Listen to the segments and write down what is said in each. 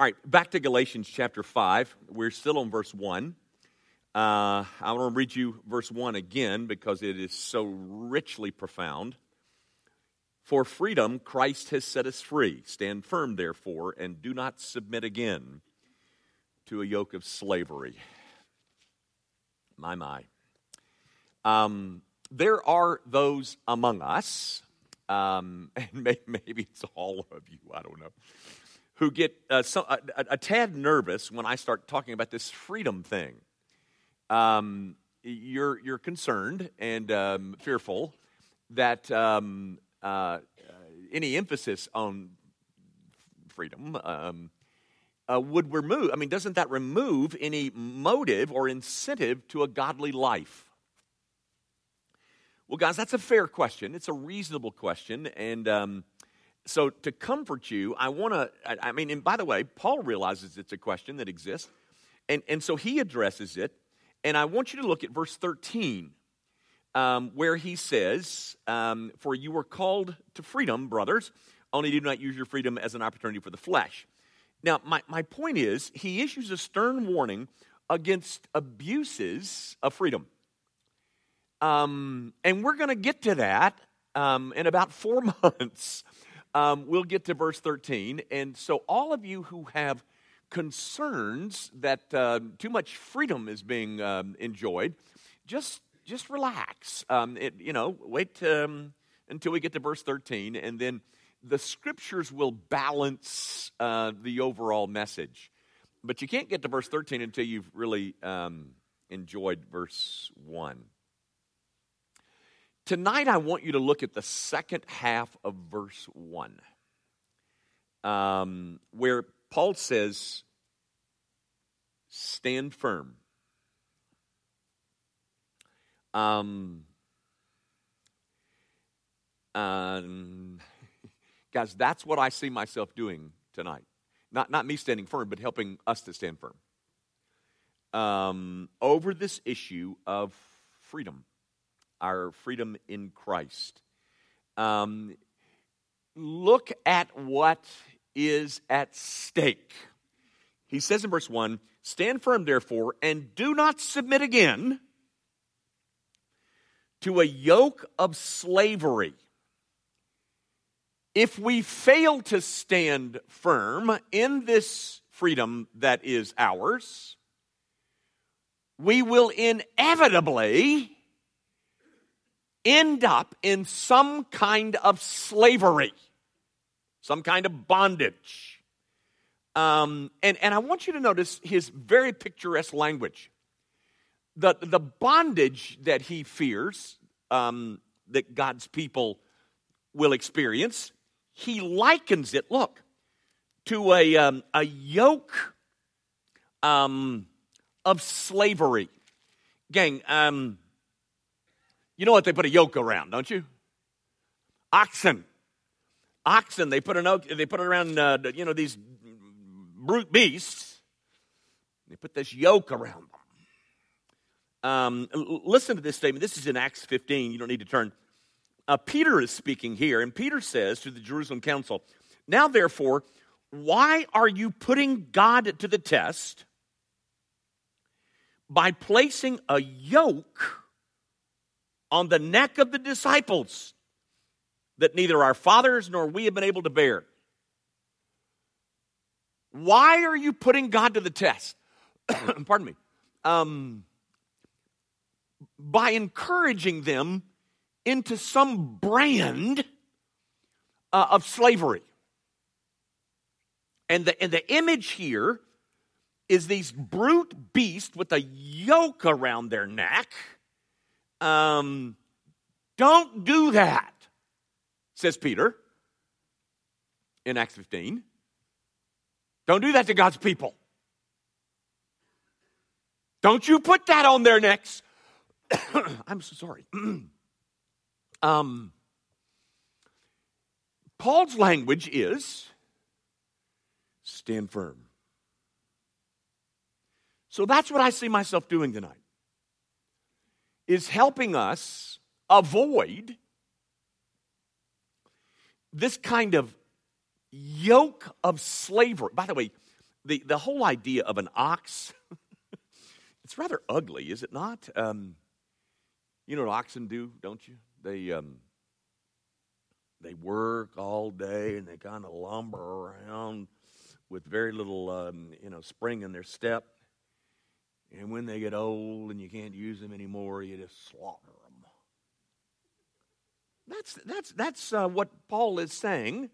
All right, back to Galatians chapter 5. We're still on verse 1. Uh, I want to read you verse 1 again because it is so richly profound. For freedom, Christ has set us free. Stand firm, therefore, and do not submit again to a yoke of slavery. My, my. Um, there are those among us, um, and maybe it's all of you, I don't know, who get uh, some, a, a, tad nervous when I start talking about this freedom thing. Um, you're, you're concerned and um, fearful that um, uh, any emphasis on freedom um, uh, would remove, I mean, doesn't that remove any motive or incentive to a godly life? Well, guys, that's a fair question. It's a reasonable question. And um, so to comfort you, I want to, I, mean, and by the way, Paul realizes it's a question that exists. And, and so he addresses it. And I want you to look at verse 13, um, where he says, um, For you were called to freedom, brothers, only do not use your freedom as an opportunity for the flesh. Now, my, my point is, he issues a stern warning against abuses of freedom. Um, and we're going to get to that um, in about four months. Um, we'll get to verse 13. And so, all of you who have concerns that uh, too much freedom is being um, enjoyed, just just relax. Um, it, you know, wait um, until we get to verse 13, and then the scriptures will balance uh, the overall message. But you can't get to verse 13 until you've really um, enjoyed verse 1. Tonight, I want you to look at the second half of verse 1, um, where Paul says, Stand firm. Um, um, guys, that's what I see myself doing tonight. Not, not me standing firm, but helping us to stand firm. Um, over this issue of freedom our freedom in Christ. Um, look at what is at stake. He says in verse 1 Stand firm, therefore, and do not submit again to a yoke of slavery. If we fail to stand firm in this freedom that is ours, we will inevitably end up in some kind of slavery, some kind of bondage. Um, and, and I want you to notice his very picturesque language. The, the bondage that he fears um, that God's people will experience, he likens it, look, to a, um, a yoke um, of slavery. Gang, um, you know what they put a yoke around, don't you? Oxen. Oxen, they put an oak, they put it around, uh, you know, these brute beasts. They put this yoke around them. Um, listen to this statement. This is in Acts 15. You don't need to turn. Uh, Peter is speaking here, and Peter says to the Jerusalem council, Now therefore, why are you putting God to the test by placing a yoke on the neck of the disciples that neither our fathers nor we have been able to bear. Why are you putting God to the test? Pardon me. Um, by encouraging them into some brand uh, of slavery. And the, and the image here is these brute beasts with a yoke around their neck um, don't do that, says Peter in Acts 15. Don't do that to God's people. Don't you put that on their necks. I'm so sorry. um, Paul's language is stand firm. So that's what I see myself doing tonight is helping us avoid this kind of yoke of slavery. By the way, the, the whole idea of an ox, it's rather ugly, is it not? Um, you know what oxen do, don't you? They, um, they work all day and they kind of lumber around with very little, um, you know, spring in their step. And when they get old and you can't use them anymore, you just slaughter them. That's, that's, that's uh, what Paul is saying.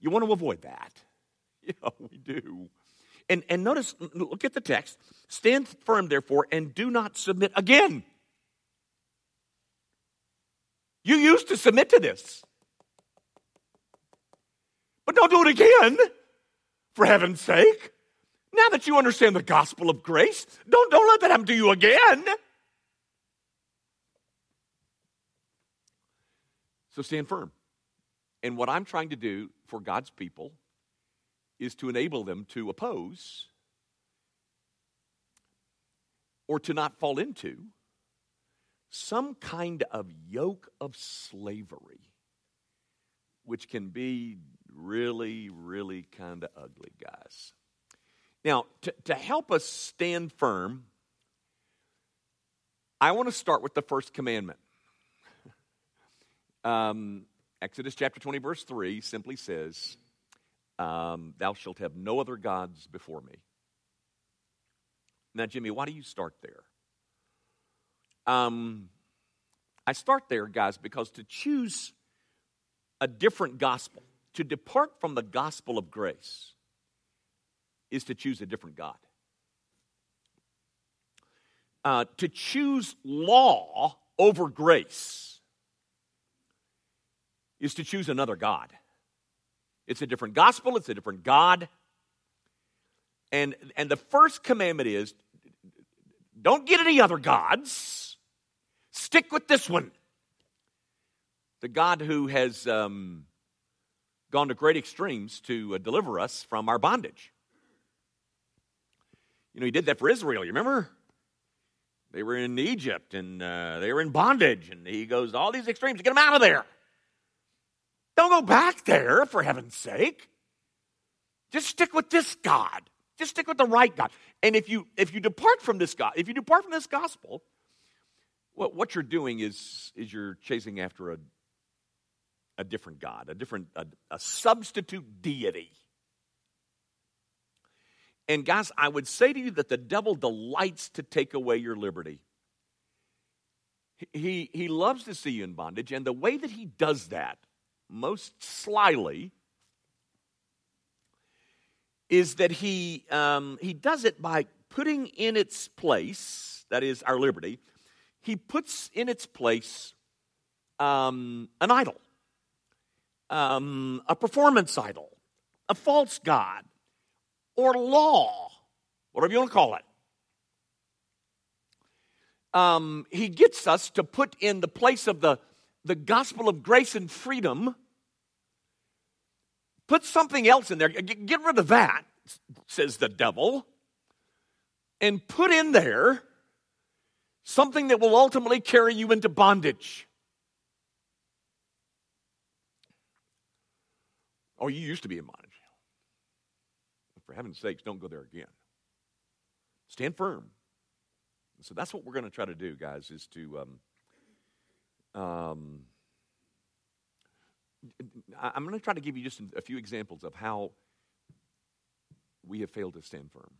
You want to avoid that. Yeah, we do. And, and notice, look at the text. Stand firm, therefore, and do not submit again. You used to submit to this. But don't do it again, for heaven's sake. Now that you understand the gospel of grace, don't, don't let that happen to you again. So stand firm. And what I'm trying to do for God's people is to enable them to oppose or to not fall into some kind of yoke of slavery, which can be really, really kind of ugly, guys. Now, to, to help us stand firm, I want to start with the first commandment. Um, Exodus chapter 20, verse 3 simply says, um, Thou shalt have no other gods before me. Now, Jimmy, why do you start there? Um, I start there, guys, because to choose a different gospel, to depart from the gospel of grace, is to choose a different God. Uh, to choose law over grace is to choose another God. It's a different gospel, it's a different God. And, and the first commandment is don't get any other gods, stick with this one. The God who has um, gone to great extremes to uh, deliver us from our bondage. You know, he did that for Israel, you remember? They were in Egypt and uh, they were in bondage, and he goes to all these extremes to get them out of there. Don't go back there, for heaven's sake. Just stick with this God. Just stick with the right God. And if you if you depart from this God, if you depart from this gospel, what, what you're doing is is you're chasing after a a different God, a different a, a substitute deity. And guys, I would say to you that the devil delights to take away your liberty. He, he loves to see you in bondage, and the way that he does that most slyly is that he, um, he does it by putting in its place, that is our liberty, he puts in its place um, an idol, um, a performance idol, a false God, or law, whatever you want to call it. Um, he gets us to put in the place of the, the gospel of grace and freedom Put something else in there. Get rid of that, says the devil, and put in there something that will ultimately carry you into bondage. Oh, you used to be in bondage. For heaven's sakes, don't go there again. Stand firm. So that's what we're going to try to do, guys, is to um, um, I'm going to try to give you just a few examples of how we have failed to stand firm.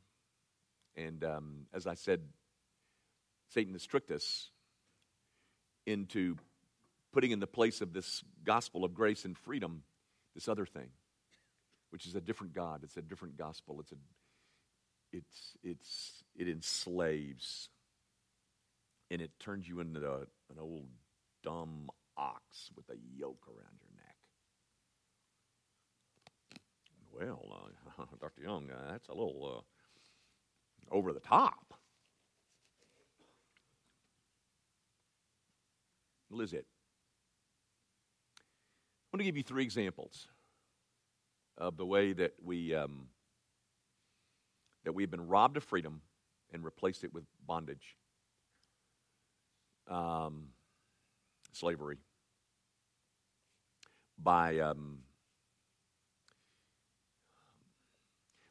And um, as I said, Satan has tricked us into putting in the place of this gospel of grace and freedom this other thing, which is a different God. It's a different gospel. It's a, it's, it's, it enslaves and it turns you into a, an old dumb ox with a yoke around your neck. Well, uh, Dr. Young, uh, that's a little uh, over the top. Well, is it? I want to give you three examples of the way that we um, that we've been robbed of freedom and replaced it with bondage, um, slavery, by um,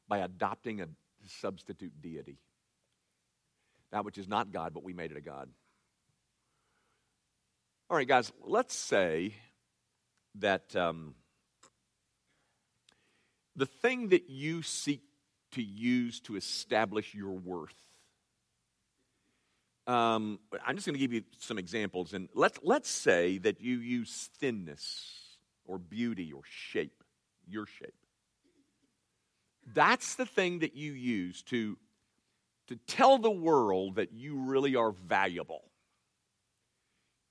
by adopting a substitute deity. That which is not God, but we made it a God. All right, guys, let's say that um, the thing that you seek to use to establish your worth. Um, I'm just going to give you some examples, and let's let's say that you use thinness or beauty or shape, your shape. That's the thing that you use to to tell the world that you really are valuable.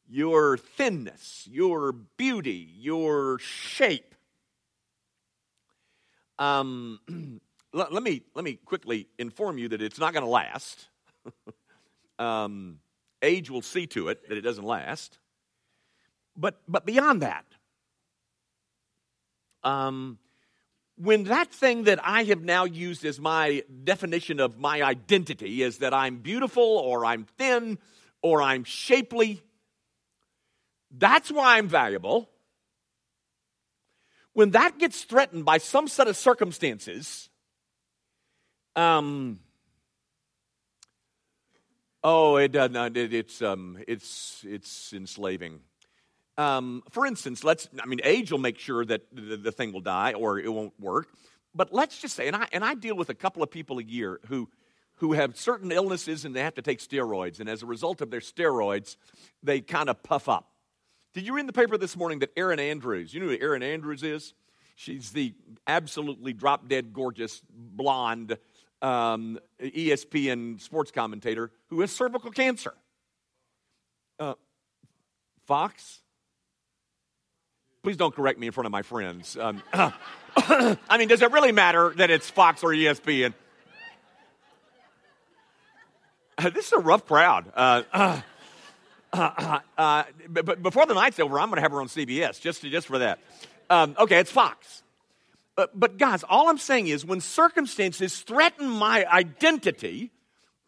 Your thinness, your beauty, your shape. Um, let, let, me, let me quickly inform you that it's not going to last. um, age will see to it that it doesn't last. But, but beyond that, um, when that thing that I have now used as my definition of my identity is that I'm beautiful or I'm thin or I'm shapely, that's why I'm valuable when that gets threatened by some set of circumstances, um, oh, it does not. It, it's um, it's it's enslaving. Um, for instance, let's. I mean, age will make sure that the, the thing will die or it won't work. But let's just say, and I and I deal with a couple of people a year who who have certain illnesses and they have to take steroids, and as a result of their steroids, they kind of puff up. Did you read in the paper this morning that Erin Andrews, you know who Erin Andrews is? She's the absolutely drop dead gorgeous blonde um, ESPN sports commentator who has cervical cancer. Uh, Fox? Please don't correct me in front of my friends. Um, I mean, does it really matter that it's Fox or ESPN? Uh, this is a rough crowd. Uh, uh, uh, but before the night's over, I'm going to have her on CBS just, just for that. Um, okay, it's Fox. But, but guys, all I'm saying is when circumstances threaten my identity,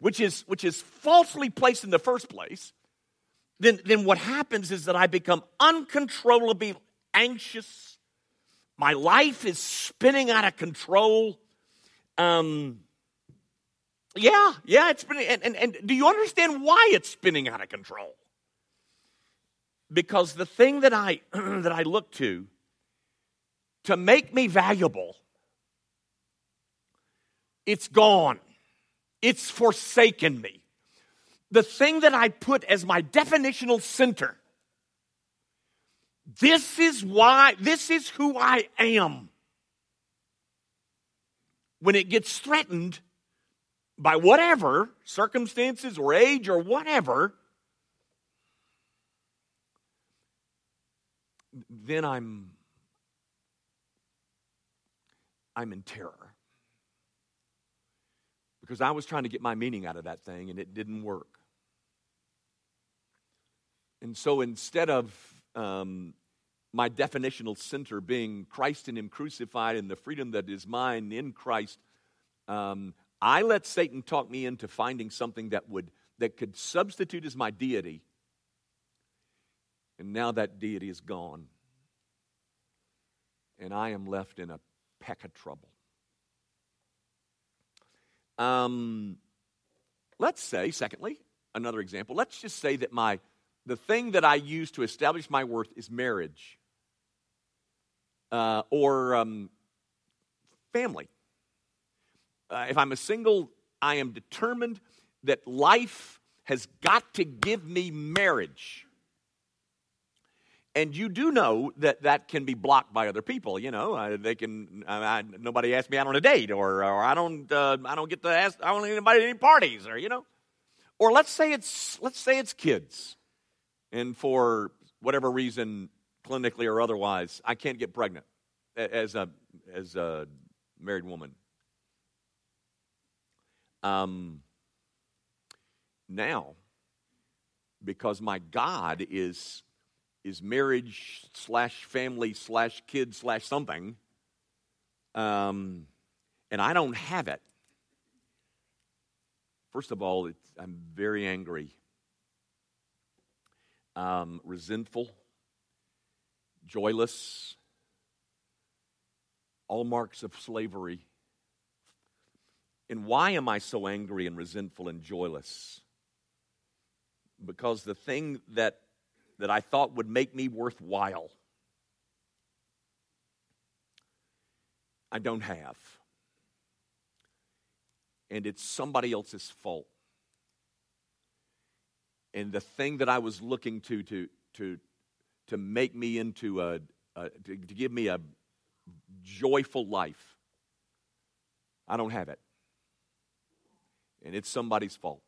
which is, which is falsely placed in the first place, then, then what happens is that I become uncontrollably anxious. My life is spinning out of control. Um, yeah, yeah, it's spinning. And, and, and do you understand why it's spinning out of control? Because the thing that I that I look to to make me valuable it's gone. It's forsaken me. The thing that I put as my definitional center this is why this is who I am. When it gets threatened by whatever circumstances or age or whatever, then I'm I'm in terror. Because I was trying to get my meaning out of that thing and it didn't work. And so instead of um, my definitional center being Christ in Him crucified and the freedom that is mine in Christ, um, I let Satan talk me into finding something that would that could substitute as my deity and now that deity is gone. And I am left in a peck of trouble. Um, let's say, secondly, another example, let's just say that my the thing that I use to establish my worth is marriage uh, or um, family. Uh, if I'm a single, I am determined that life has got to give me marriage. And you do know that that can be blocked by other people. You know, uh, they can. Uh, nobody asked me out on a date, or, or I don't. Uh, I don't get to ask. I don't anybody to any parties, or you know, or let's say it's let's say it's kids, and for whatever reason, clinically or otherwise, I can't get pregnant as a as a married woman. Um, now, because my God is is marriage slash family slash kid slash something, um, and I don't have it. First of all, I'm very angry, um, resentful, joyless, all marks of slavery. And why am I so angry and resentful and joyless? Because the thing that, that I thought would make me worthwhile, I don't have. And it's somebody else's fault. And the thing that I was looking to to to to make me into a, a to, to give me a joyful life, I don't have it. And it's somebody's fault,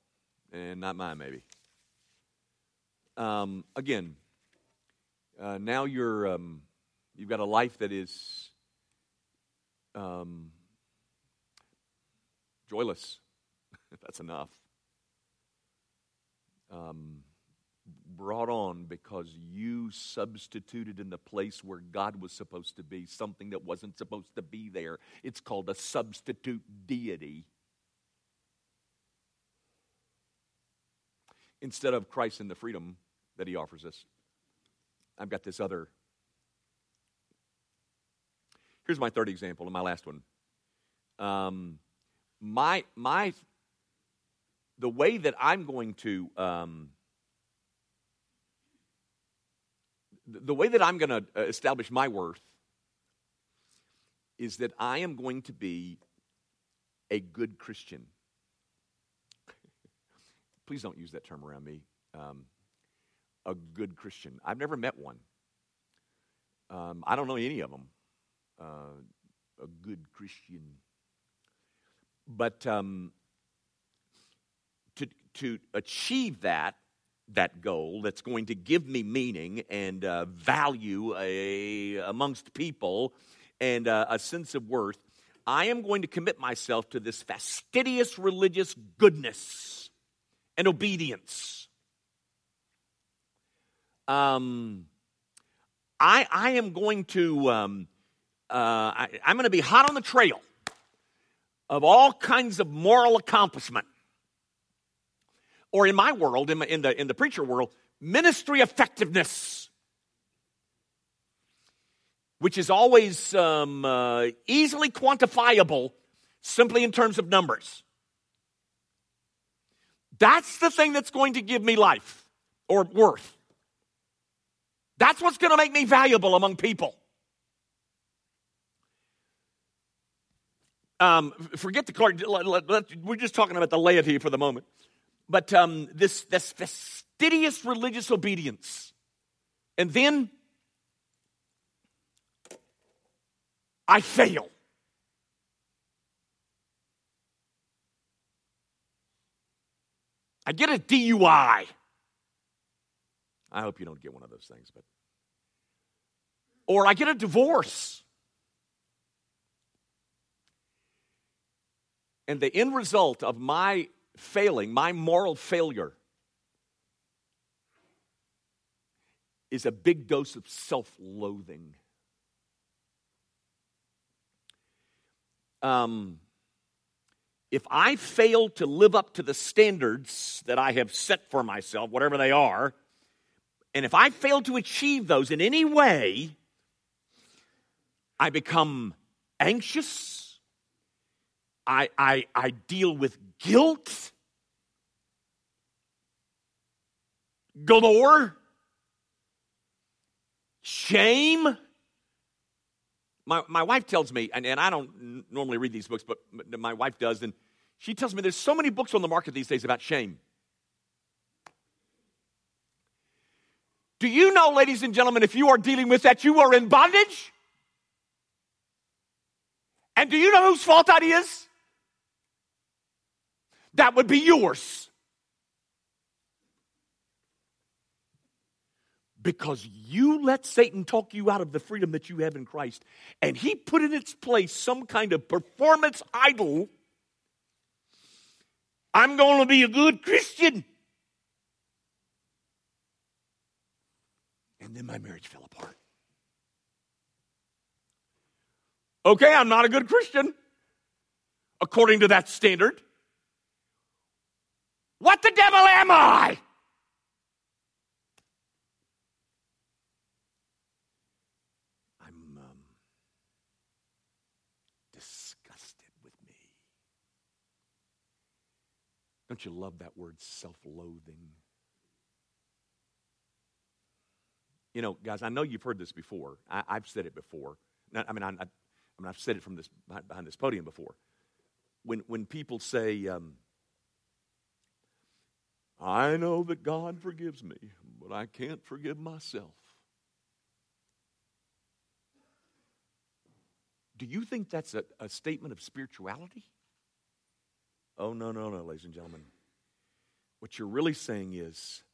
and not mine, maybe. Um, again, uh, now you're um, you've got a life that is um, joyless. That's enough. Um, brought on because you substituted in the place where God was supposed to be something that wasn't supposed to be there. It's called a substitute deity. Instead of Christ and the freedom that he offers us, I've got this other. Here's my third example and my last one. Um, my my the way that I'm going to um, the way that I'm going to uh, establish my worth is that I am going to be a good Christian. Please don't use that term around me. Um, a good Christian. I've never met one. Um, I don't know any of them. Uh, a good Christian. But um, to, to achieve that, that goal that's going to give me meaning and uh, value a, amongst people and uh, a sense of worth, I am going to commit myself to this fastidious religious goodness and obedience. Um, I, I am going to, um, uh, I, I'm going to be hot on the trail of all kinds of moral accomplishment or in my world, in, my, in, the, in the preacher world, ministry effectiveness, which is always um, uh, easily quantifiable simply in terms of numbers. That's the thing that's going to give me life or worth. That's what's going to make me valuable among people. Um, forget the card. We're just talking about the laity for the moment but um, this, this fastidious religious obedience. And then I fail. I get a DUI. I hope you don't get one of those things, but. Or I get a divorce. And the end result of my failing, my moral failure, is a big dose of self loathing. Um, if I fail to live up to the standards that I have set for myself, whatever they are, and if I fail to achieve those in any way, I become anxious I, I, I deal with guilt galore, shame. My, my wife tells me, and, and I don't normally read these books, but my wife does, and she tells me there's so many books on the market these days about shame. Do you know, ladies and gentlemen, if you are dealing with that, you are in bondage? And do you know whose fault that is? that would be yours. Because you let Satan talk you out of the freedom that you have in Christ, and he put in its place some kind of performance idol. I'm going to be a good Christian. And then my marriage fell apart. Okay, I'm not a good Christian according to that standard. What the devil am I? I'm um, disgusted with me. Don't you love that word, self loathing? You know, guys, I know you've heard this before. I, have said it before. I mean, I, I, mean, I've said it from this behind this podium before. When when people say, um, "I know that God forgives me, but I can't forgive myself," do you think that's a, a statement of spirituality? Oh no, no, no, ladies and gentlemen. What you're really saying is,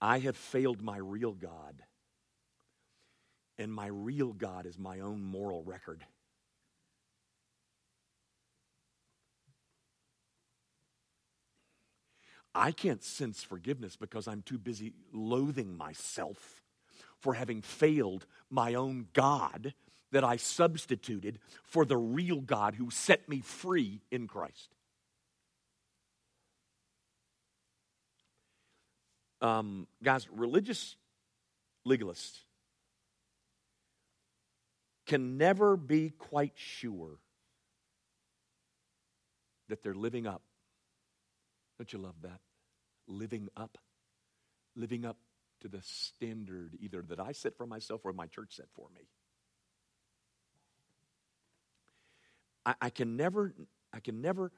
I have failed my real God and my real God is my own moral record. I can't sense forgiveness because I'm too busy loathing myself for having failed my own God that I substituted for the real God who set me free in Christ. Um, guys, religious legalists can never be quite sure that they're living up. Don't you love that? Living up. Living up to the standard either that I set for myself or my church set for me. I, I can never, I can never,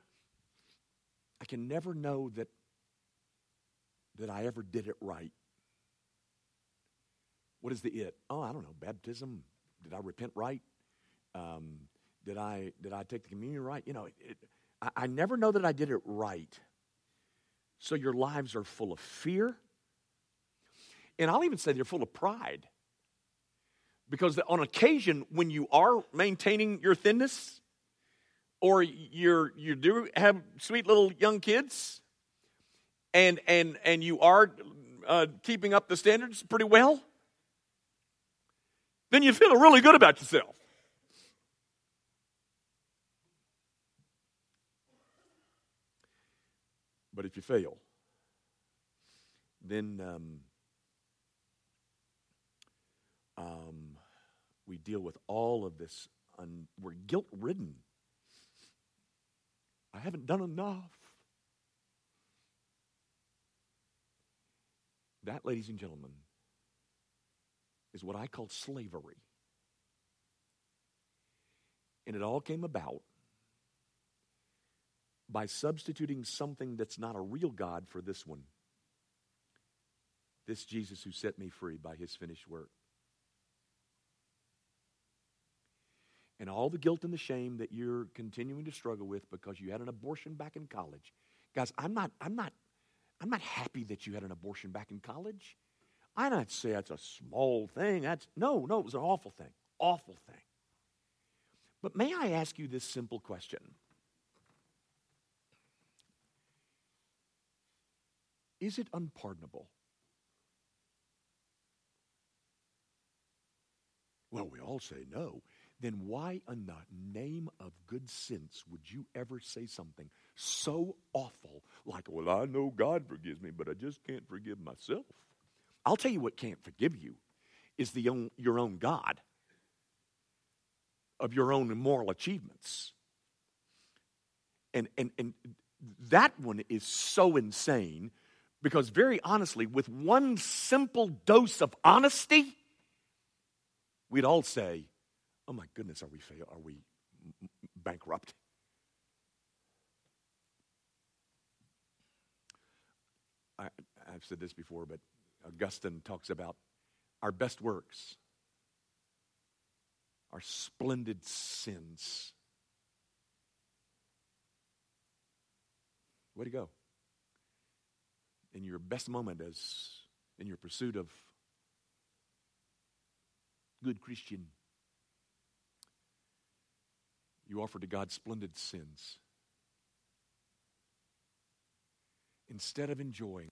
I can never know that that I ever did it right. What is the it? Oh, I don't know, baptism, did I repent right? Um, did I did I take the communion right? You know, it, I, I never know that I did it right. So your lives are full of fear, and I'll even say they're full of pride. Because on occasion, when you are maintaining your thinness, or you're you do have sweet little young kids, and and and you are uh, keeping up the standards pretty well, then you feel really good about yourself. But if you fail, then um, um, we deal with all of this. Un- we're guilt ridden. I haven't done enough. That, ladies and gentlemen, is what I call slavery. And it all came about by substituting something that's not a real God for this one. This Jesus who set me free by his finished work. And all the guilt and the shame that you're continuing to struggle with because you had an abortion back in college. Guys, I'm not, I'm not, I'm not happy that you had an abortion back in college. I not say that's a small thing. That's no, no, it was an awful thing. Awful thing. But may I ask you this simple question? Is it unpardonable? Well, we all say no. Then why, in the name of good sense, would you ever say something so awful like, well, I know God forgives me, but I just can't forgive myself? I'll tell you what can't forgive you is the own, your own God of your own immoral achievements. And, and, and that one is so insane because, very honestly, with one simple dose of honesty, we'd all say, Oh my goodness, are we, fail- are we bankrupt? I, I've said this before, but Augustine talks about our best works, our splendid sins. Way to go. In your best moment as in your pursuit of good Christian, you offer to God splendid sins. Instead of enjoying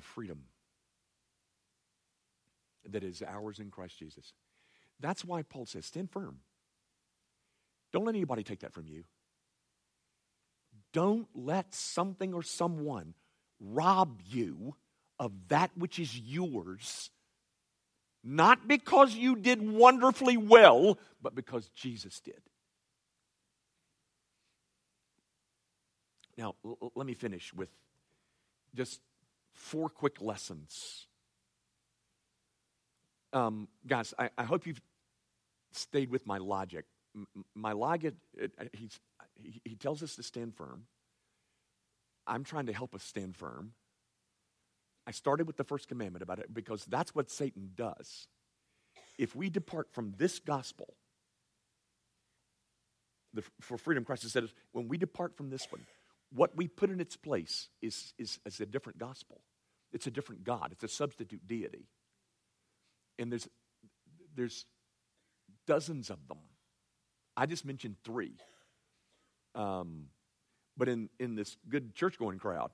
the freedom that is ours in Christ Jesus. That's why Paul says, stand firm. Don't let anybody take that from you. Don't let something or someone rob you of that which is yours, not because you did wonderfully well, but because Jesus did. Now, l- let me finish with just four quick lessons. Um, guys, I, I hope you've stayed with my logic. M- my logic, it, he's, he, he tells us to stand firm. I'm trying to help us stand firm. I started with the first commandment about it because that's what Satan does. If we depart from this gospel, the, for freedom, Christ has said, when we depart from this one, what we put in its place is, is, is a different gospel. It's a different God. It's a substitute deity. And there's, there's dozens of them. I just mentioned three. Um, but in, in this good church going crowd,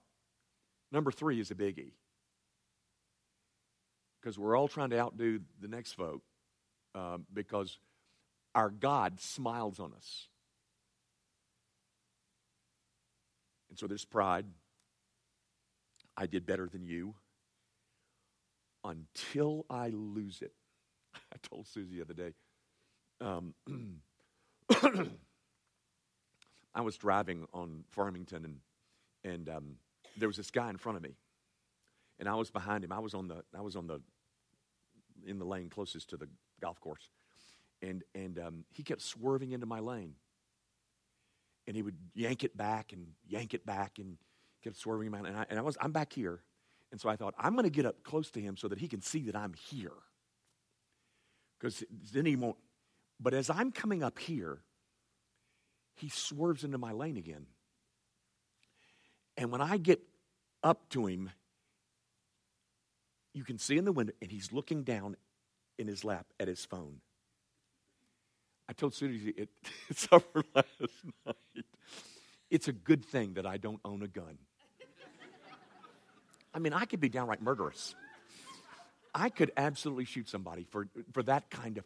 number three is a biggie. Because we're all trying to outdo the next folk uh, because our God smiles on us. And so there's pride. I did better than you until I lose it. I told Susie the other day. Um, I was driving on Farmington, and and um, there was this guy in front of me, and I was behind him. I was on the I was on the in the lane closest to the golf course, and and um, he kept swerving into my lane, and he would yank it back and yank it back and kept swerving around. And I, and I was I'm back here, and so I thought I'm going to get up close to him so that he can see that I'm here, because then he won't. But as I'm coming up here, he swerves into my lane again. And when I get up to him, you can see in the window, and he's looking down in his lap at his phone. I told Susie it, it's over last night. It's a good thing that I don't own a gun. I mean, I could be downright murderous. I could absolutely shoot somebody for, for that kind of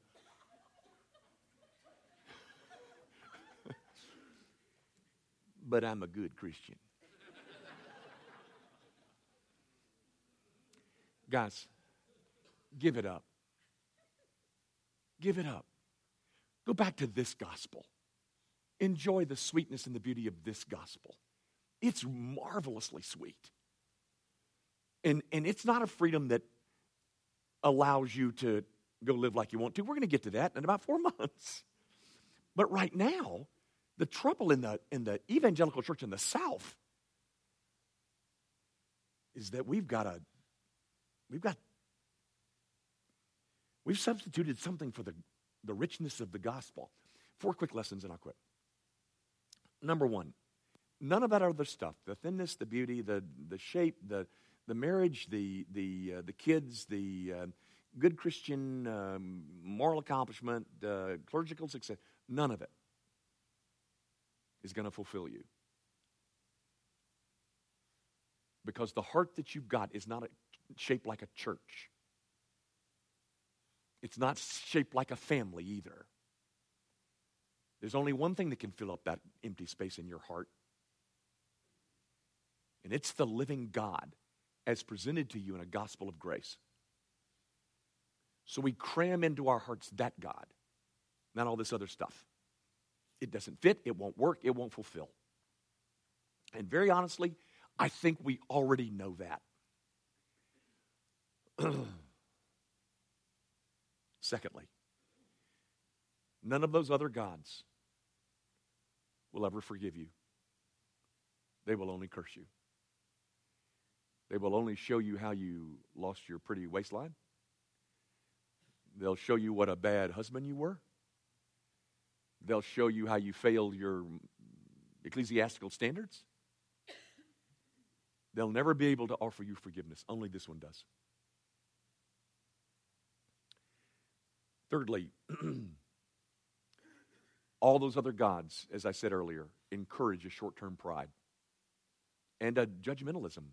but I'm a good Christian. Guys, give it up. Give it up. Go back to this gospel. Enjoy the sweetness and the beauty of this gospel. It's marvelously sweet. And, and it's not a freedom that allows you to go live like you want to. We're going to get to that in about four months. But right now, the trouble in the, in the evangelical church in the South is that we've got a, we've got, we've substituted something for the, the richness of the gospel. Four quick lessons and I'll quit. Number one, none of that other stuff, the thinness, the beauty, the, the shape, the, the marriage, the, the, uh, the kids, the uh, good Christian um, moral accomplishment, uh, clerical success, none of it is going to fulfill you. Because the heart that you've got is not a, shaped like a church. It's not shaped like a family either. There's only one thing that can fill up that empty space in your heart, and it's the living God as presented to you in a gospel of grace. So we cram into our hearts that God, not all this other stuff. It doesn't fit, it won't work, it won't fulfill. And very honestly, I think we already know that. Secondly, none of those other gods will ever forgive you. They will only curse you. They will only show you how you lost your pretty waistline. They'll show you what a bad husband you were. They'll show you how you failed your ecclesiastical standards. They'll never be able to offer you forgiveness. Only this one does. Thirdly, all those other gods, as I said earlier, encourage a short term pride and a judgmentalism.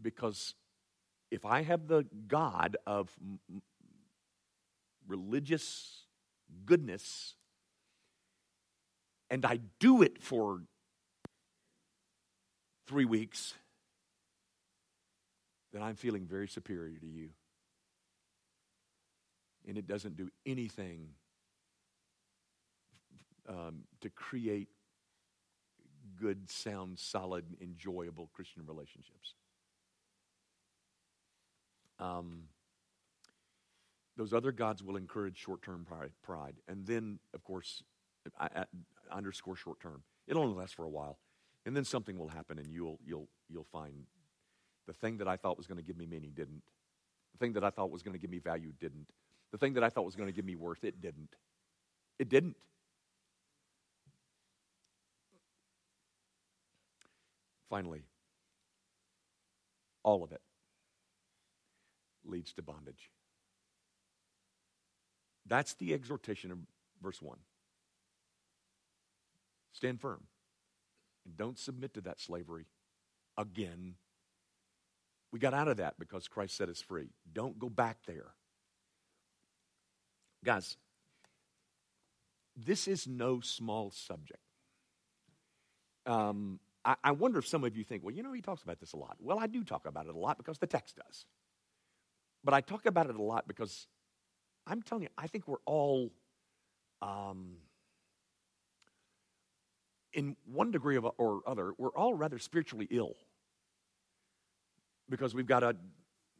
Because if I have the God of religious goodness and I do it for three weeks, then I'm feeling very superior to you. And it doesn't do anything um, to create good, sound, solid, enjoyable Christian relationships. Um, those other gods will encourage short term pride. And then, of course, I, I underscore short term. It'll only last for a while. And then something will happen, and you'll, you'll, you'll find the thing that I thought was going to give me meaning didn't. The thing that I thought was going to give me value didn't. The thing that I thought was going to give me worth, it didn't. It didn't. Finally, all of it leads to bondage. That's the exhortation of verse 1. Stand firm and don't submit to that slavery again. We got out of that because Christ set us free. Don't go back there. Guys, this is no small subject. Um, I, I wonder if some of you think, well, you know, he talks about this a lot. Well, I do talk about it a lot because the text does. But I talk about it a lot because I'm telling you, I think we're all, um, in one degree or other, we're all rather spiritually ill because we've got a,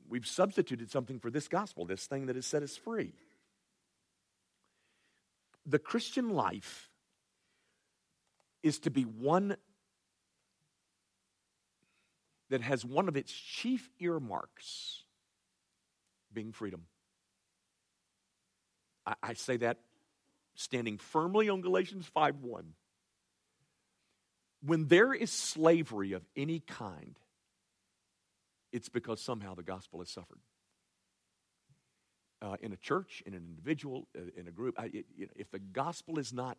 we've substituted something for this gospel, this thing that has set us free. The Christian life is to be one that has one of its chief earmarks being freedom. I, I say that standing firmly on Galatians 5 1. When there is slavery of any kind, it's because somehow the gospel has suffered. Uh, in a church, in an individual, uh, in a group, I, it, you know, if the gospel is not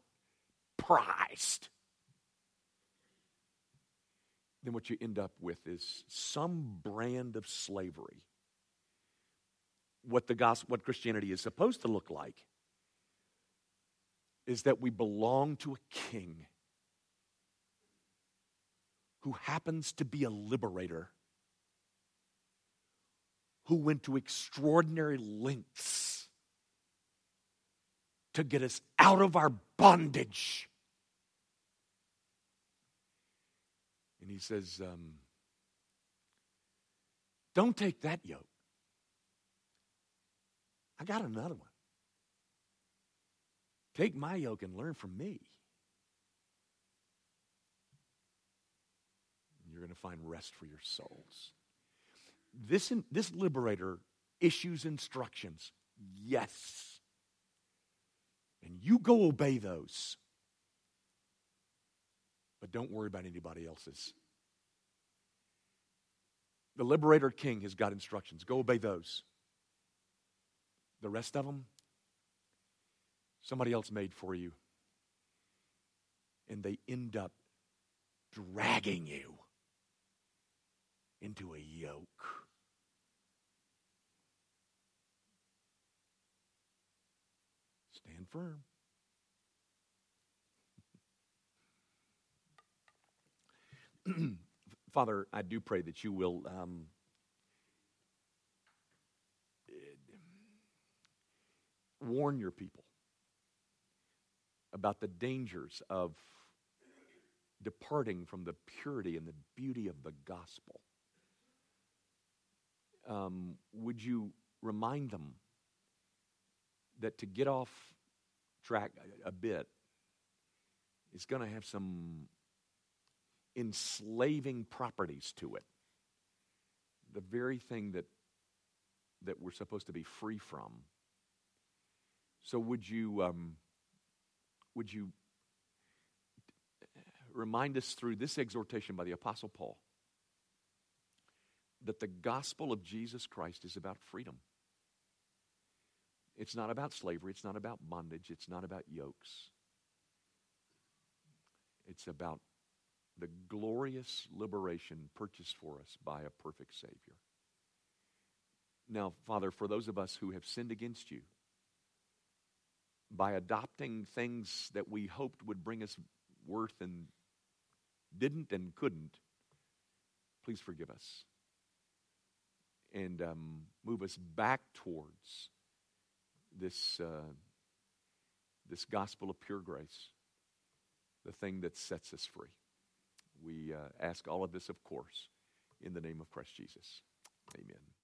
prized, then what you end up with is some brand of slavery. What the gospel, what Christianity is supposed to look like is that we belong to a king who happens to be a liberator who went to extraordinary lengths to get us out of our bondage And he says, um, Don't take that yoke. I got another one. Take my yoke and learn from me. You're going to find rest for your souls. This, this liberator issues instructions. Yes. And you go obey those. But don't worry about anybody else's. The liberator king has got instructions. Go obey those. The rest of them, somebody else made for you. And they end up dragging you into a yoke. Stand firm. Father, I do pray that you will um, warn your people about the dangers of departing from the purity and the beauty of the gospel. Um, would you remind them that to get off track a, a bit is going to have some enslaving properties to it. The very thing that, that we're supposed to be free from. So, would you, um, would you remind us through this exhortation by the Apostle Paul that the gospel of Jesus Christ is about freedom? It's not about slavery. It's not about bondage. It's not about yokes. It's about the glorious liberation purchased for us by a perfect Savior. Now, Father, for those of us who have sinned against you, by adopting things that we hoped would bring us worth and didn't and couldn't, please forgive us and um, move us back towards this, uh, this gospel of pure grace, the thing that sets us free. We uh, ask all of this, of course, in the name of Christ Jesus. Amen.